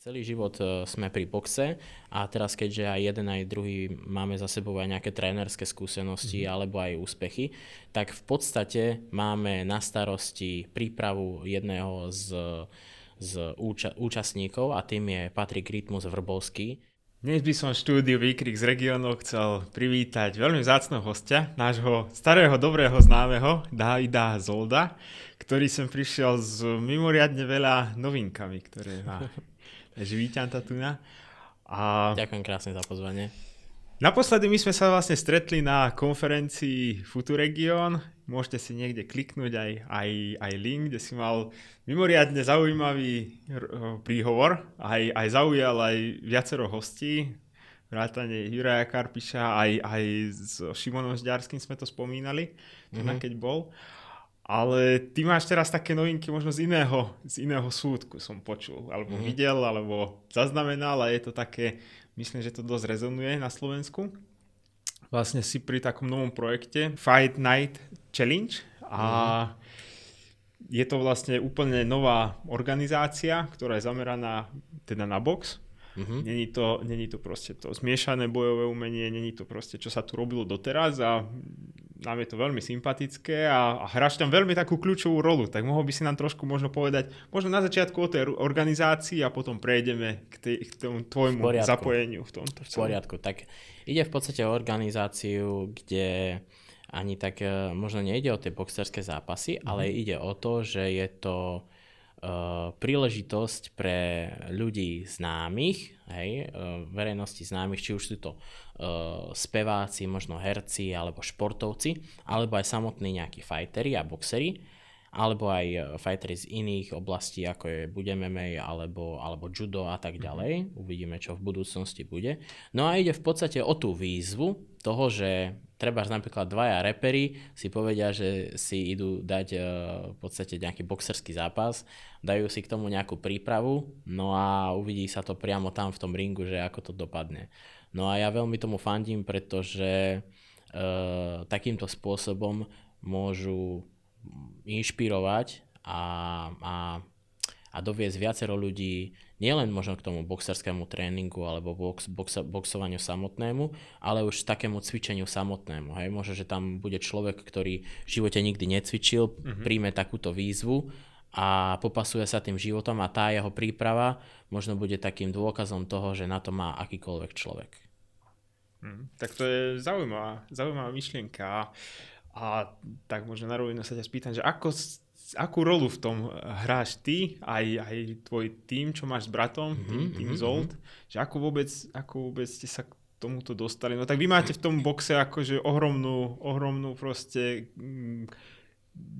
Celý život e, sme pri boxe a teraz keďže aj jeden aj druhý máme za sebou aj nejaké trénerské skúsenosti mm-hmm. alebo aj úspechy, tak v podstate máme na starosti prípravu jedného z, z úča- účastníkov a tým je Patrik Rytmus Vrbovský. Dnes by som v štúdiu Výkrik z regiónov chcel privítať veľmi vzácného hostia, nášho starého dobrého známeho Davida Zolda, ktorý sem prišiel s mimoriadne veľa novinkami, ktoré má Takže vítam ťa tu na. A... Ďakujem krásne za pozvanie. Naposledy my sme sa vlastne stretli na konferencii Futuregion. Môžete si niekde kliknúť aj, aj, aj link, kde si mal mimoriadne zaujímavý príhovor. Aj, aj zaujal aj viacero hostí, vrátane Juraja Karpiša, aj, aj s Šimonom Žďarským sme to spomínali, mm-hmm. keď bol. Ale ty máš teraz také novinky možno z iného, z iného súdku som počul, alebo mm-hmm. videl, alebo zaznamenal a je to také, myslím, že to dosť rezonuje na Slovensku. Vlastne si pri takom novom projekte Fight Night Challenge a mm-hmm. je to vlastne úplne nová organizácia, ktorá je zameraná teda na box. Mm-hmm. Není, to, není to proste to zmiešané bojové umenie, není to proste, čo sa tu robilo doteraz a nám je to veľmi sympatické a, a hráš tam veľmi takú kľúčovú rolu, tak mohol by si nám trošku možno povedať, možno na začiatku o tej organizácii a potom prejdeme k, tej, k tomu tvojmu v zapojeniu v tomto. V poriadku, tak ide v podstate o organizáciu, kde ani tak e, možno nejde o tie boxerské zápasy, mm-hmm. ale ide o to, že je to uh, príležitosť pre ľudí známych, hej, uh, verejnosti známych, či už sú to uh, speváci, možno herci alebo športovci, alebo aj samotní nejakí fighteri a boxery, alebo aj fighteri z iných oblastí, ako je buď MMA alebo, alebo judo a tak ďalej. Uvidíme, čo v budúcnosti bude. No a ide v podstate o tú výzvu toho, že treba napríklad dvaja repery si povedia, že si idú dať uh, v podstate nejaký boxerský zápas, dajú si k tomu nejakú prípravu, no a uvidí sa to priamo tam v tom ringu, že ako to dopadne. No a ja veľmi tomu fandím, pretože e, takýmto spôsobom môžu inšpirovať a, a, a doviesť viacero ľudí nielen možno k tomu boxerskému tréningu alebo box, box, boxovaniu samotnému, ale už takému cvičeniu samotnému. Hej? Možno, že tam bude človek, ktorý v živote nikdy necvičil, mm-hmm. príjme takúto výzvu a popasuje sa tým životom a tá jeho príprava možno bude takým dôkazom toho, že na to má akýkoľvek človek. Hmm, tak to je zaujímavá, zaujímavá myšlienka a tak možno na rovinu sa ťa spýtam, že ako, akú rolu v tom hráš ty, aj, aj tvoj tým, čo máš s bratom, mm-hmm, tým, tým mm-hmm. Zolt, že ako vôbec, ako vôbec ste sa k tomuto dostali. No tak vy máte v tom boxe akože ohromnú, ohromnú proste mm,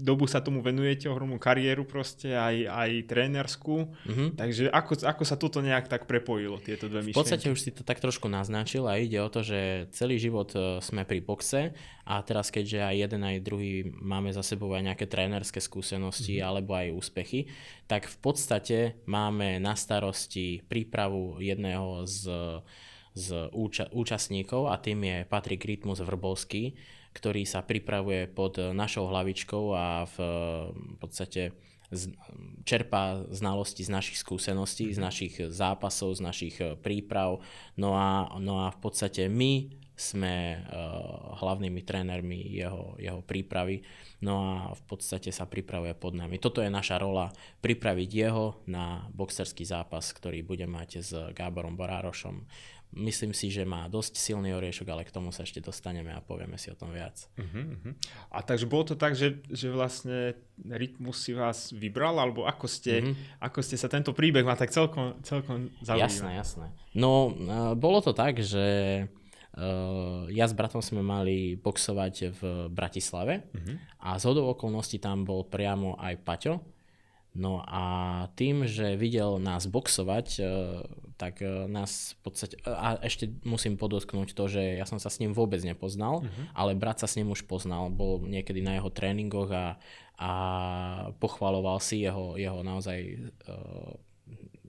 dobu sa tomu venujete, ohromnú kariéru proste, aj, aj trénerskú. Mm-hmm. Takže ako, ako sa toto nejak tak prepojilo, tieto dve myšlienky? V podstate už si to tak trošku naznačil a ide o to, že celý život e, sme pri boxe a teraz keďže aj jeden aj druhý máme za sebou aj nejaké trénerské skúsenosti mm-hmm. alebo aj úspechy, tak v podstate máme na starosti prípravu jedného z, z úča- účastníkov a tým je Patrik Rytmus Vrbovský, ktorý sa pripravuje pod našou hlavičkou a v, podstate čerpá znalosti z našich skúseností, z mhm. našich zápasov, z našich príprav. No a, no a v podstate my sme uh, hlavnými trénermi jeho, jeho prípravy. No a v podstate sa pripravuje pod nami. Toto je naša rola, pripraviť jeho na boxerský zápas, ktorý bude mať s Gáborom Borárošom Myslím si, že má dosť silný oriešok, ale k tomu sa ešte dostaneme a povieme si o tom viac. Uh-huh. A takže bolo to tak, že, že vlastne Rytmus si vás vybral, alebo ako ste, uh-huh. ako ste sa tento príbeh má tak celkom, celkom zaujímavý? Jasné, jasné. No, uh, bolo to tak, že uh, ja s bratom sme mali boxovať v Bratislave uh-huh. a z hodou okolností tam bol priamo aj Paťo, No a tým, že videl nás boxovať, e, tak e, nás v podstate... A ešte musím podotknúť to, že ja som sa s ním vôbec nepoznal, uh-huh. ale brat sa s ním už poznal. Bol niekedy na jeho tréningoch a, a pochvaloval si jeho, jeho naozaj uh,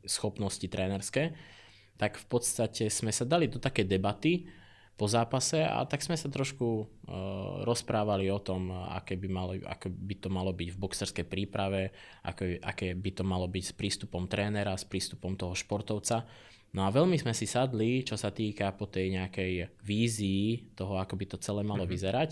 schopnosti trénerské. Tak v podstate sme sa dali do také debaty, po zápase a tak sme sa trošku uh, rozprávali o tom, aké by, malo, aké by to malo byť v boxerskej príprave, aké, aké by to malo byť s prístupom trénera, s prístupom toho športovca. No a veľmi sme si sadli, čo sa týka po tej nejakej vízii toho, ako by to celé malo mm-hmm. vyzerať.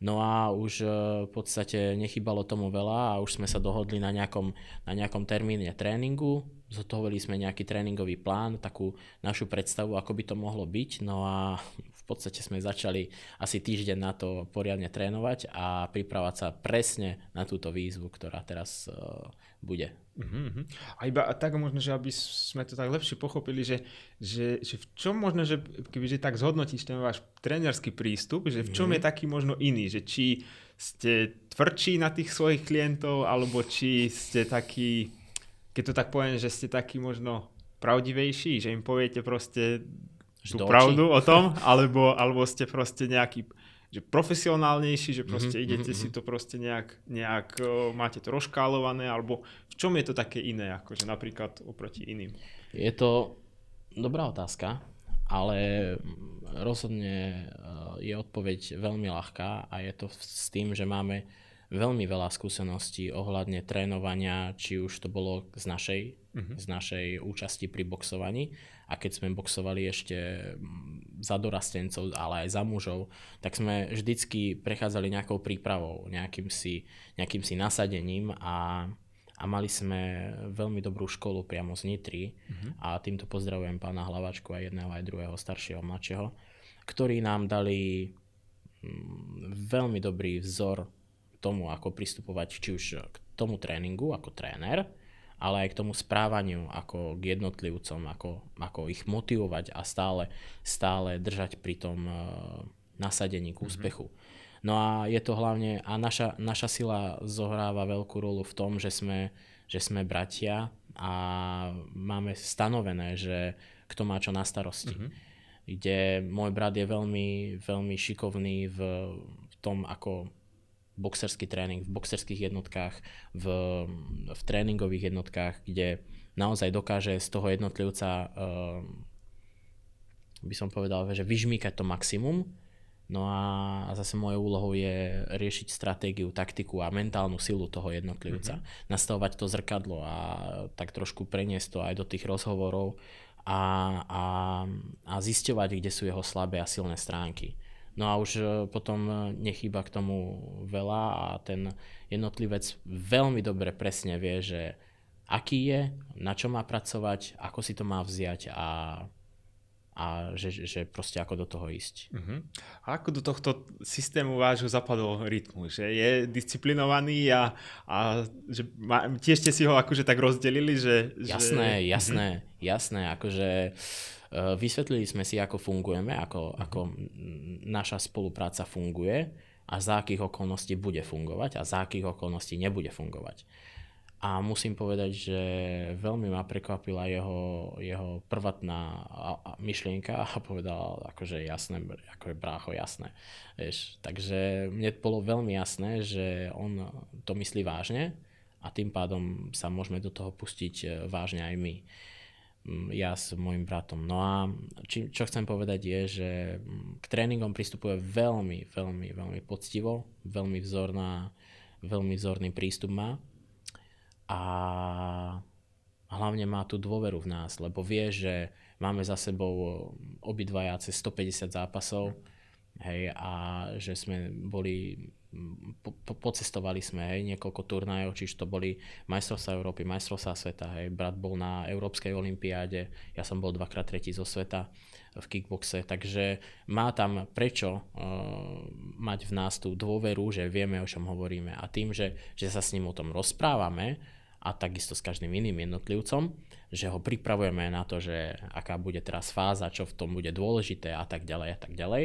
No a už e, v podstate nechybalo tomu veľa a už sme sa dohodli na nejakom, na nejakom termíne tréningu. Zotovili sme nejaký tréningový plán, takú našu predstavu, ako by to mohlo byť. No a v podstate sme začali asi týždeň na to poriadne trénovať a pripravať sa presne na túto výzvu, ktorá teraz uh, bude. Uh-huh. A iba tak možno, že aby sme to tak lepšie pochopili, že, že, že v čom možno, že kebyže tak zhodnotíš ten váš trénerský prístup, že v čom uh-huh. je taký možno iný, že či ste tvrdší na tých svojich klientov, alebo či ste taký, keď to tak poviem, že ste taký možno pravdivejší, že im poviete proste tú pravdu o tom, alebo, alebo ste proste nejaký že profesionálnejší, že proste mm-hmm, idete mm-hmm. si to proste nejak, nejak máte to rozškálované, alebo v čom je to také iné, akože napríklad oproti iným? Je to dobrá otázka, ale rozhodne je odpoveď veľmi ľahká a je to s tým, že máme veľmi veľa skúseností ohľadne trénovania, či už to bolo z našej, mm-hmm. z našej účasti pri boxovaní, a keď sme boxovali ešte mm, za dorastencov, ale aj za mužov, tak sme vždycky prechádzali nejakou prípravou, nejakým si, nejakým si nasadením a, a mali sme veľmi dobrú školu priamo z Nitry uh-huh. a týmto pozdravujem pána Hlavačku aj jedného aj druhého staršieho mladšieho, ktorí nám dali mm, veľmi dobrý vzor tomu, ako pristupovať či už k tomu tréningu ako tréner, ale aj k tomu správaniu ako k jednotlivcom, ako, ako ich motivovať a stále, stále držať pri tom uh, nasadení k mhm. úspechu. Mm-hmm. No a je to hlavne, a naša, naša sila zohráva veľkú rolu v tom, že sme, že sme bratia a máme stanovené, že kto má čo na starosti. Mm-hmm. Kde môj brat je veľmi, veľmi šikovný v, v tom, ako boxerský tréning v boxerských jednotkách, v, v tréningových jednotkách, kde naozaj dokáže z toho jednotlivca, uh, by som povedal, že vyžmýkať to maximum. No a, a zase mojou úlohou je riešiť stratégiu, taktiku a mentálnu silu toho jednotlivca. Mm-hmm. Nastavovať to zrkadlo a tak trošku preniesť to aj do tých rozhovorov a, a, a zisťovať, kde sú jeho slabé a silné stránky. No a už e, potom e, nechýba k tomu veľa a ten jednotlivec veľmi dobre presne vie, že aký je, na čo má pracovať, ako si to má vziať a, a že, že proste ako do toho ísť. Uh-huh. A ako do tohto systému vášho zapadol rytmu? Že je disciplinovaný a, a že ma, tiež ste si ho akože tak rozdelili? Že, jasné, že... jasné, uh-huh. jasné. Akože Eh, vysvetlili sme si, ako fungujeme, ako, ako naša spolupráca funguje a za akých okolností bude fungovať a za akých okolností nebude fungovať. A musím povedať, že veľmi ma prekvapila jeho, jeho prvotná myšlienka a povedal, akože jasné, ako je brácho, jasné. Vieš, takže mne bolo veľmi jasné, že on to myslí vážne a tým pádom sa môžeme do toho pustiť eh, vážne aj my. Ja s môjim bratom. No a či, čo chcem povedať je, že k tréningom pristupuje veľmi, veľmi, veľmi poctivo, veľmi vzorná, veľmi vzorný prístup má a hlavne má tú dôveru v nás, lebo vie, že máme za sebou obidvaja cez 150 zápasov hej, a že sme boli po, po, pocestovali sme, hej, niekoľko turnajov, čiže to boli majstrovstvá Európy, majstrovstvá sveta, hej, brat bol na Európskej olimpiáde, ja som bol dvakrát tretí zo sveta v kickboxe, takže má tam prečo uh, mať v nás tú dôveru, že vieme, o čom hovoríme. A tým, že, že sa s ním o tom rozprávame a takisto s každým iným jednotlivcom, že ho pripravujeme na to, že aká bude teraz fáza, čo v tom bude dôležité a tak ďalej a tak ďalej,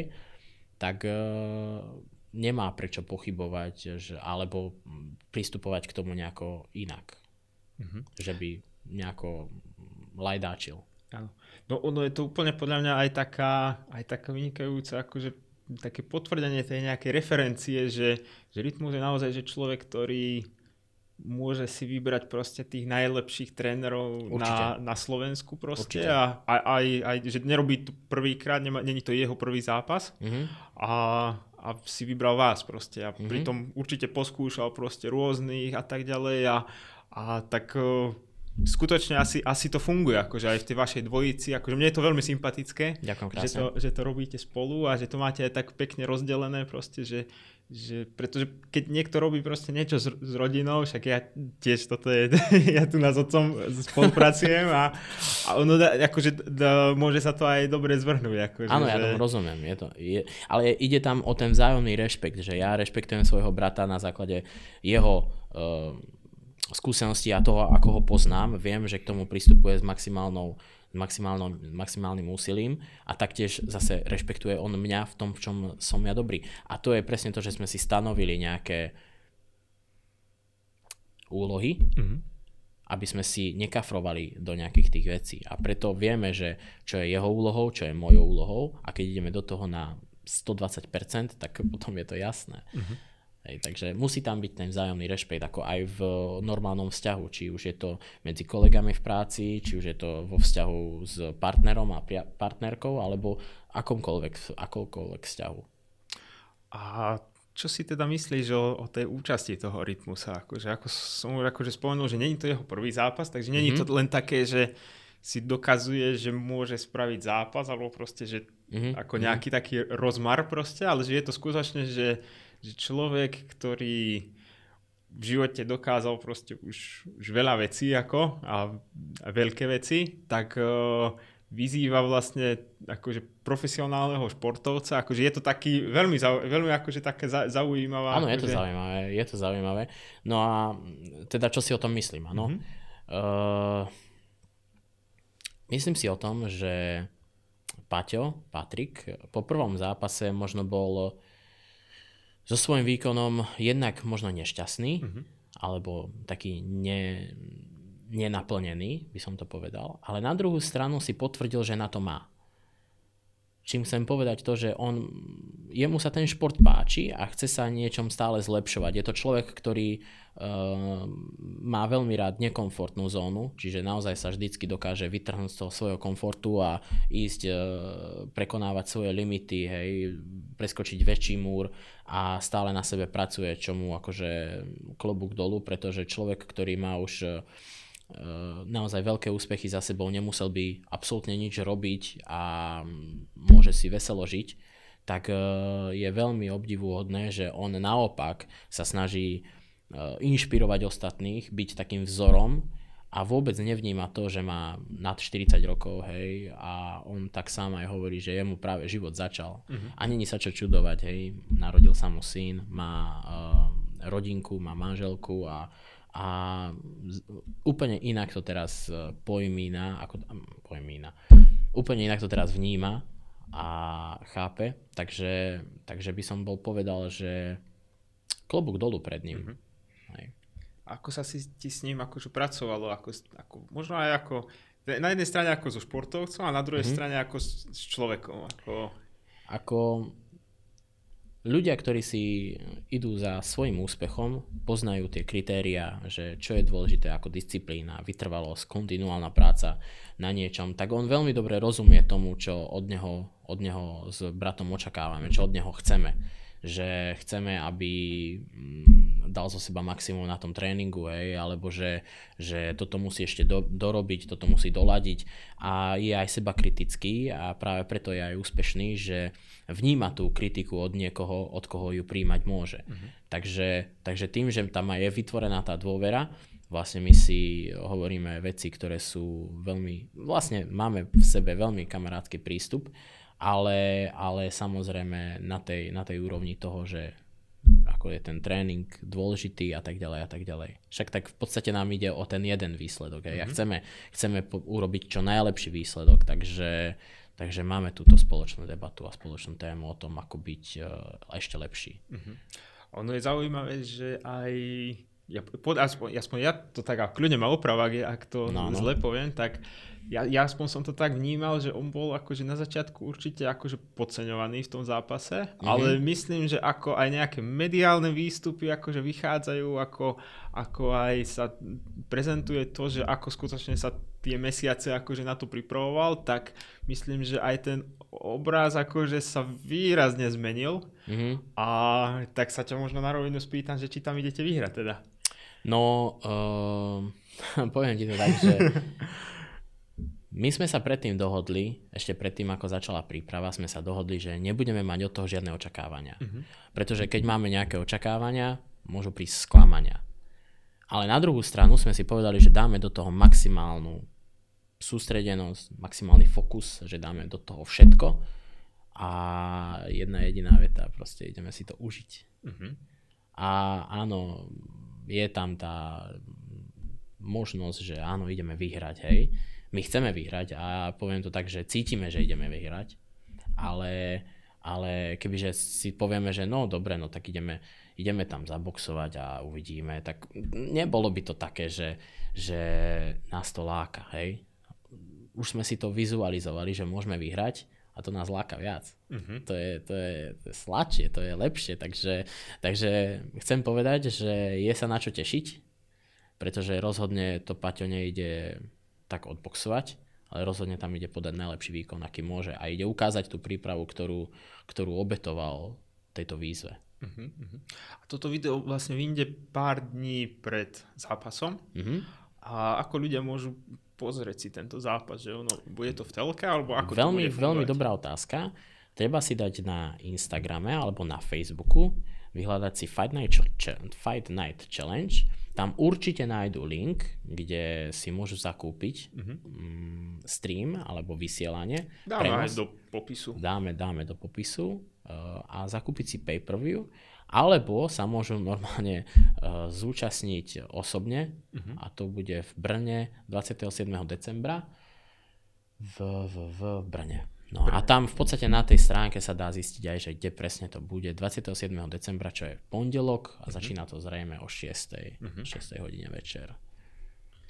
tak uh, nemá prečo pochybovať, že, alebo pristupovať k tomu nejako inak. Mm-hmm. Že by nejako lajdáčil. Áno. No ono je to úplne podľa mňa aj taká, aj taká vynikajúca, akože také potvrdenie tej nejakej referencie, že, že rytmus je naozaj že človek, ktorý môže si vybrať proste tých najlepších trénerov na, na Slovensku proste Určite. a aj, aj, aj, že nerobí to prvýkrát, není to jeho prvý zápas Mm-hmm. a, a si vybral vás proste a Mhm. pritom určite poskúšal proste rôznych a tak ďalej a, a tak uh, skutočne asi, asi to funguje, akože aj v tej vašej dvojici, akože mne je to veľmi sympatické, Ďakujem že to, že to robíte spolu a že to máte aj tak pekne rozdelené proste, že, že pretože keď niekto robí proste niečo s, s rodinou, však ja tiež toto je, ja tu nás otcom spolupracujem a, a ono da, akože da, môže sa to aj dobre zvrhnúť. Akože, Áno, ja tomu rozumiem. Je to, je, ale ide tam o ten vzájomný rešpekt, že ja rešpektujem svojho brata na základe jeho uh, skúsenosti a toho, ako ho poznám. Viem, že k tomu pristupuje s maximálnou maximálnym, úsilím a taktiež zase rešpektuje on mňa v tom, v čom som ja dobrý. A to je presne to, že sme si stanovili nejaké úlohy, Mhm. aby sme si nekafrovali do nejakých tých vecí. A preto vieme, že čo je jeho úlohou, čo je mojou úlohou a keď ideme do toho na 120%, tak potom je to jasné. Mhm. Hej, takže musí tam byť ten vzájomný rešpekt, ako aj v normálnom vzťahu, či už je to medzi kolegami v práci, či už je to vo vzťahu s partnerom a pria- partnerkou, alebo akomkoľvek, akomkoľvek vzťahu. A čo si teda myslíš o, o tej účasti toho rytmusa? Akože, ako som akože spomenul, že není to jeho prvý zápas, takže není Mhm. to len také, že si dokazuje, že môže spraviť zápas, alebo proste, že Mhm. ako nejaký taký rozmar proste, ale že je to skutočne, že, že človek, ktorý v živote dokázal proste už, už veľa vecí ako a, a veľké veci, tak uh, vyzýva vlastne akože profesionálneho športovca, akože je to taký veľmi, zau, veľmi akože také za, zaujímavá. Áno, je to zaujímavé, je to zaujímavé. No a teda čo si o tom myslím, áno? Mhm. Uh, myslím si o tom, že Paťo, Patrik, po prvom zápase možno bol so svojím výkonom jednak možno nešťastný, Mhm. alebo taký ne, nenaplnený, by som to povedal, ale na druhú stranu si potvrdil, že na to má. Čím chcem povedať to, že on, jemu sa ten šport páči a chce sa niečom stále zlepšovať. Je to človek, ktorý uh, má veľmi rád nekomfortnú zónu, čiže naozaj sa vždycky dokáže vytrhnúť z toho svojho komfortu a ísť uh, prekonávať svoje limity, hej, preskočiť väčší múr a stále na sebe pracuje, čo mu akože klobúk dolu, pretože človek, ktorý má už uh, naozaj veľké úspechy za sebou, nemusel by absolútne nič robiť a môže si veselo žiť, tak je veľmi obdivuhodné, že on naopak sa snaží inšpirovať ostatných, byť takým vzorom a vôbec nevníma to, že má nad 40 rokov, hej, a on tak sám aj hovorí, že jemu práve život začal. Uh-huh. A není sa čo čudovať, hej, narodil sa mu syn, má uh, rodinku, má manželku a a úplne inak to teraz pojmína, ako pojmína, úplne inak to teraz vníma a chápe, takže, takže by som bol povedal, že klobúk dolu pred ním. Mm-hmm. Hej. Ako sa si ti s ním akože pracovalo, ako, ako, možno aj ako, na jednej strane ako so športovcom a na druhej mm-hmm. strane ako s, s človekom. Ako... ako ľudia, ktorí si idú za svojim úspechom, poznajú tie kritéria, že čo je dôležité ako disciplína, vytrvalosť, kontinuálna práca na niečom, tak on veľmi dobre rozumie tomu, čo od neho, od neho s bratom očakávame, čo od neho chceme. Že chceme, aby dal zo seba maximum na tom tréningu, hej, alebo že, že toto musí ešte do, dorobiť, toto musí doladiť a je aj seba kritický a práve preto je aj úspešný, že vníma tú kritiku od niekoho, od koho ju príjmať môže. Uh-huh. Takže, takže tým, že tam je vytvorená tá dôvera, vlastne my si hovoríme veci, ktoré sú veľmi, vlastne máme v sebe veľmi kamarátsky prístup, ale, ale samozrejme na tej, na tej úrovni toho, že ako je ten tréning dôležitý a tak ďalej a tak ďalej. Však tak v podstate nám ide o ten jeden výsledok. Mm-hmm. A chceme, chceme po- urobiť čo najlepší výsledok, takže, takže máme túto spoločnú debatu a spoločnú tému o tom, ako byť uh, ešte lepší. Mm-hmm. Ono je zaujímavé, že aj ja, pod, aspoň, aspoň ja to tak, ak kľudne ma oprava, ak, ak to no, no. zle poviem, tak ja, ja aspoň som to tak vnímal, že on bol akože na začiatku určite akože podceňovaný v tom zápase, mm-hmm. ale myslím, že ako aj nejaké mediálne výstupy akože vychádzajú, ako, ako aj sa prezentuje to, že ako skutočne sa tie mesiace akože na to pripravoval, tak myslím, že aj ten obraz akože sa výrazne zmenil mm-hmm. a tak sa ťa možno na rovinu spýtam, že či tam idete vyhrať teda. No, uh, poviem ti to tak, že my sme sa predtým dohodli, ešte predtým ako začala príprava, sme sa dohodli, že nebudeme mať od toho žiadne očakávania. Uh-huh. Pretože keď máme nejaké očakávania, môžu prísť sklamania. Ale na druhú stranu sme si povedali, že dáme do toho maximálnu sústredenosť, maximálny fokus, že dáme do toho všetko a jedna jediná veta, proste ideme si to užiť. Uh-huh. A áno, je tam tá možnosť, že áno, ideme vyhrať, hej. My chceme vyhrať a poviem to tak, že cítime, že ideme vyhrať, ale, ale kebyže si povieme, že no dobre, no tak ideme, ideme tam zaboxovať a uvidíme, tak nebolo by to také, že, že nás to láka, hej. Už sme si to vizualizovali, že môžeme vyhrať a to nás láka viac. Uh-huh. To, je, to, je, to je sladšie, to je lepšie, takže, takže chcem povedať, že je sa na čo tešiť, pretože rozhodne to Paťo nejde tak odboxovať, ale rozhodne tam ide podať najlepší výkon, aký môže a ide ukázať tú prípravu, ktorú, ktorú obetoval tejto výzve. Uh-huh, uh-huh. A toto video vlastne vyjde pár dní pred zápasom. Uh-huh. A ako ľudia môžu pozrieť si tento zápas? Že ono, bude to v telke alebo ako veľmi, to bude Veľmi dobrá otázka. Treba si dať na Instagrame alebo na Facebooku, vyhľadať si Fight Night, Fight Night Challenge tam určite nájdu link, kde si môžu zakúpiť uh-huh. stream alebo vysielanie. Dáme aj do popisu. Dáme, dáme do popisu uh, a zakúpiť si pay-per-view. Alebo sa môžu normálne uh, zúčastniť osobne uh-huh. a to bude v Brne 27. decembra v, v, v Brne. No a tam v podstate na tej stránke sa dá zistiť aj, že kde presne to bude. 27. decembra, čo je pondelok a uh-huh. začína to zrejme o 6. Uh-huh. 6. hodine večer.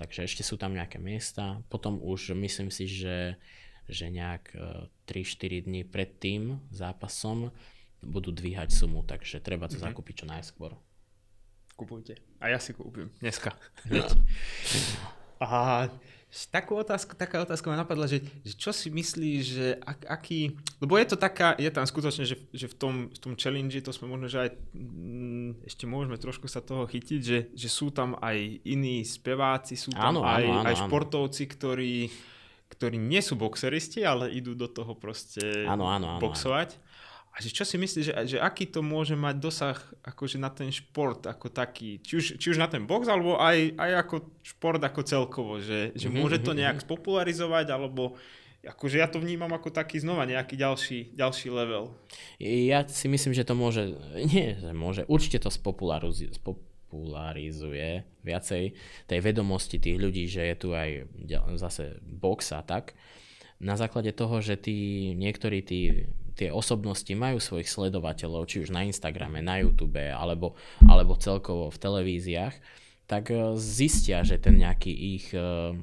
Takže ešte sú tam nejaké miesta. Potom už myslím si, že, že nejak 3-4 e, dní pred tým zápasom budú dvíhať sumu, takže treba to uh-huh. zakúpiť čo najskôr. Kupujte. A ja si kúpim dneska. No. a Takú otázku, taká otázka ma napadla, že, že čo si myslíš, že ak, aký, lebo je to taká, je tam skutočne, že, že v, tom, v tom challenge, to sme možno, že aj mm, ešte môžeme trošku sa toho chytiť, že, že sú tam aj iní speváci, sú tam áno, aj, áno, áno, aj športovci, ktorí, ktorí nie sú boxeristi, ale idú do toho proste áno, áno, áno, boxovať. Áno. A že čo si myslíš, že, že aký to môže mať dosah akože na ten šport ako taký, či už, či už na ten box, alebo aj, aj ako šport ako celkovo, že, že mm-hmm, môže to mhm, nejak mm-hmm. spopularizovať, alebo akože ja to vnímam ako taký znova nejaký ďalší, ďalší level. Ja si myslím, že to môže, nie, že môže, určite to spopularizuje, spopularizuje viacej tej vedomosti tých ľudí, že je tu aj zase box a tak. Na základe toho, že tí, niektorí tí tie osobnosti majú svojich sledovateľov, či už na Instagrame, na YouTube, alebo, alebo celkovo v televíziách, tak e, zistia, že ten nejaký ich e,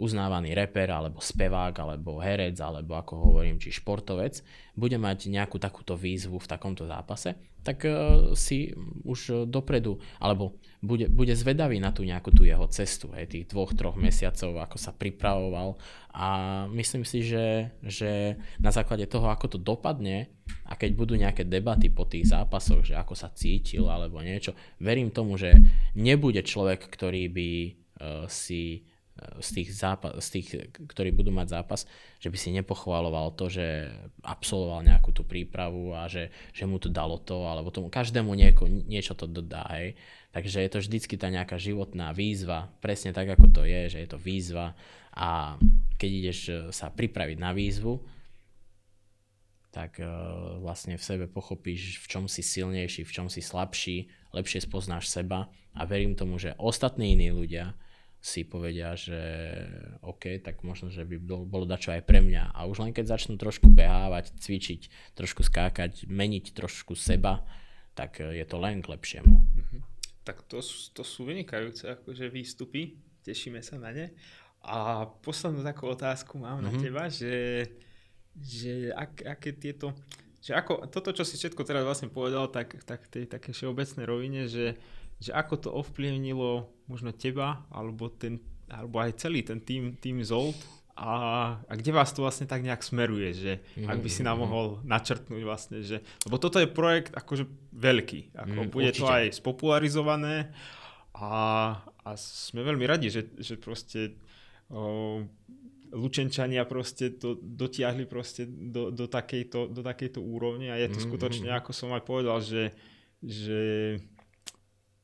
uznávaný reper, alebo spevák, alebo herec, alebo ako hovorím, či športovec, bude mať nejakú takúto výzvu v takomto zápase, tak uh, si už dopredu, alebo bude, bude zvedavý na tú nejakú tú jeho cestu, hej, tých dvoch, troch mesiacov, ako sa pripravoval. A myslím si, že, že na základe toho, ako to dopadne a keď budú nejaké debaty po tých zápasoch, že ako sa cítil alebo niečo, verím tomu, že nebude človek, ktorý by uh, si z tých, zápas, z tých, ktorí budú mať zápas, že by si nepochváloval to, že absolvoval nejakú tú prípravu a že, že mu to dalo to, alebo tomu každému nieko, niečo to dodá. Hej. Takže je to vždycky tá nejaká životná výzva, presne tak ako to je, že je to výzva a keď ideš e, sa pripraviť na výzvu, tak uh, vlastne v sebe pochopíš, v čom si silnejší, v čom si slabší, lepšie spoznáš seba a verím tomu, že ostatní iní ľudia si povedia, že OK, tak možno, že by bolo, bolo dačo aj pre mňa. A už len keď začnú trošku behávať, cvičiť, trošku skákať, meniť trošku seba, tak je to len k lepšiemu. Mm-hmm. Tak to, to sú vynikajúce akože výstupy, tešíme sa na ne. A poslednú takú otázku mám mm-hmm. na mhm. teba, že, že ak, aké tieto, že ako, toto, čo si všetko teraz vlastne povedal, tak, tak tej také všeobecnej rovine, že, že ako to ovplyvnilo možno teba, alebo, ten, alebo aj celý ten tým, tým Zolt a, a kde vás to vlastne tak nejak smeruje, že mm, ak by si nám mhm. mohol načrtnúť vlastne, že, lebo toto je projekt akože veľký, ako mm, bude určite. to aj spopularizované a, a sme veľmi radi, že, že proste o, Lučenčania proste to dotiahli proste do, do, takejto, do takejto úrovne a je to mm, skutočne, mm. ako som aj povedal, že, že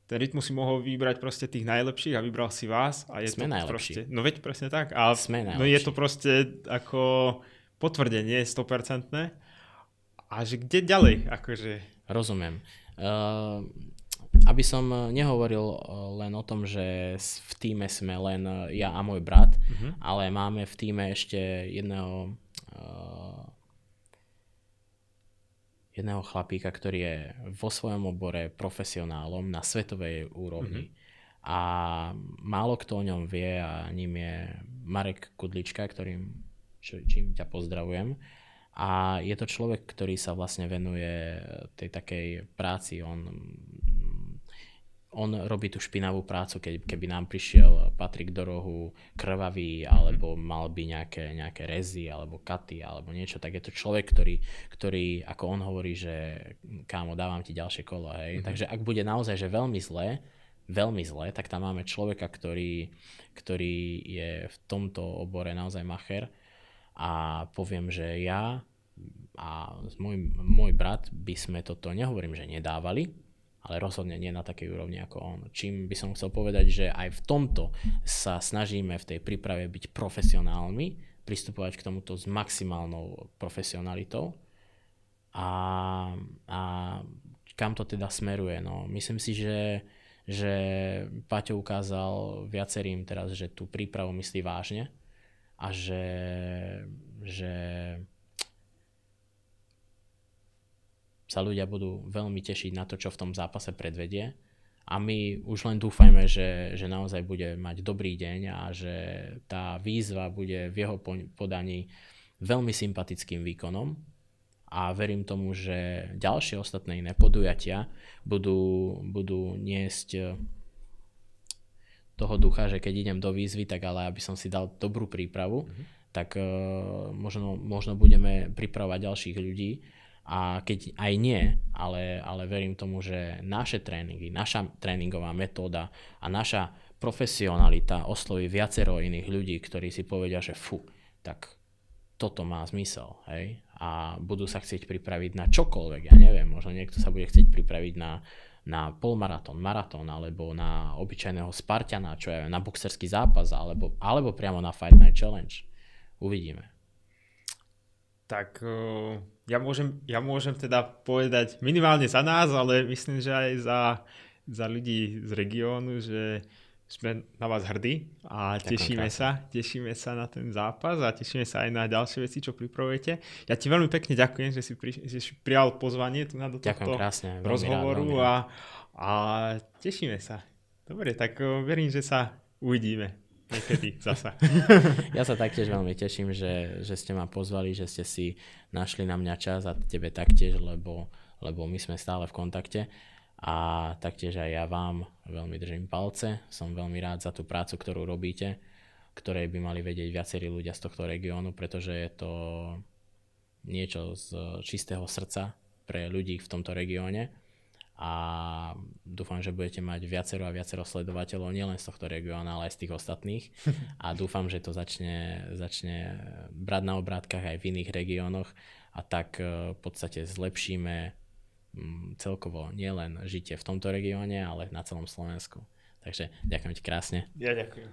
ten rytmus si mohol vybrať proste tých najlepších a vybral si vás. A je Sme to najlepší. Proste, no veď presne tak. A Sme najlepší. no je to proste ako potvrdenie 100%. A že kde ďalej? Akože... Rozumiem. Uh, aby som nehovoril eh, len o tom, že v týme sme len eh, ja a môj brat, uh-huh. ale máme v týme ešte jedného uh, jedného chlapíka, ktorý je vo svojom obore profesionálom na svetovej úrovni. Mm-hmm. A málo kto o ňom vie a ním je Marek Kudlička, ktorým, čo, čím ťa pozdravujem. A je to človek, ktorý sa vlastne venuje tej takej práci. On on robí tú špinavú prácu, keď, keby nám prišiel Patrik do rohu krvavý, alebo mal by nejaké, nejaké rezy, alebo katy, alebo niečo, tak je to človek, ktorý, ktorý ako on hovorí, že kámo, dávam ti ďalšie kolo, hej. Mm-hmm. Takže ak bude naozaj, že veľmi zlé, veľmi zlé, tak tam máme človeka, ktorý, ktorý je v tomto obore naozaj macher a poviem, že ja a môj, môj brat by sme toto, nehovorím, že nedávali, ale rozhodne nie na takej úrovni ako on. Čím by som chcel povedať, že aj v tomto sa snažíme v tej príprave byť profesionálmi, pristupovať k tomuto s maximálnou profesionalitou a, a kam to teda smeruje. No, myslím si, že, že Paťo ukázal viacerým teraz, že tú prípravu myslí vážne a že, že sa ľudia budú veľmi tešiť na to, čo v tom zápase predvedie. A my už len dúfajme, že, že naozaj bude mať dobrý deň a že tá výzva bude v jeho podaní veľmi sympatickým výkonom. A verím tomu, že ďalšie ostatné iné podujatia budú, budú niesť eh, toho ducha, že keď idem do výzvy, tak ale aby som si dal dobrú prípravu, mm-hmm. tak uh, možno, možno budeme pripravovať ďalších ľudí, a keď aj nie, ale, ale verím tomu, že naše tréningy, naša tréningová metóda a naša profesionalita osloví viacero iných ľudí, ktorí si povedia, že fu, tak toto má zmysel, hej, a budú sa chcieť pripraviť na čokoľvek, ja neviem, možno niekto sa bude chcieť pripraviť na, na polmaratón, maratón, alebo na obyčajného Spartana, čo je na boxerský zápas, alebo, alebo priamo na Fight Night Challenge. Uvidíme. Tak uh ja môžem, ja môžem teda povedať minimálne za nás, ale myslím, že aj za, za ľudí z regiónu, že sme na vás hrdí a Ďakujem tešíme krásne. sa, tešíme sa na ten zápas a tešíme sa aj na ďalšie veci, čo pripravujete. Ja ti veľmi pekne ďakujem, že si, pri, že si prijal pozvanie tu na do tohto krásne, rozhovoru rád, a, a tešíme sa. Dobre, tak verím, že sa uvidíme niekedy zasa. ja sa taktiež veľmi teším, že, že ste ma pozvali, že ste si našli na mňa čas a tebe taktiež, lebo, lebo my sme stále v kontakte a taktiež aj ja vám veľmi držím palce. Som veľmi rád za tú prácu, ktorú robíte, ktorej by mali vedieť viacerí ľudia z tohto regiónu, pretože je to niečo z čistého srdca pre ľudí v tomto regióne a dúfam, že budete mať viacero a viacero sledovateľov nielen z tohto regióna, ale aj z tých ostatných a dúfam, že to začne, začne brať na obrátkach aj v iných regiónoch a tak e, v podstate zlepšíme mm, celkovo nielen žitie v tomto regióne, ale na celom Slovensku. Takže ďakujem ti krásne. Ja ďakujem.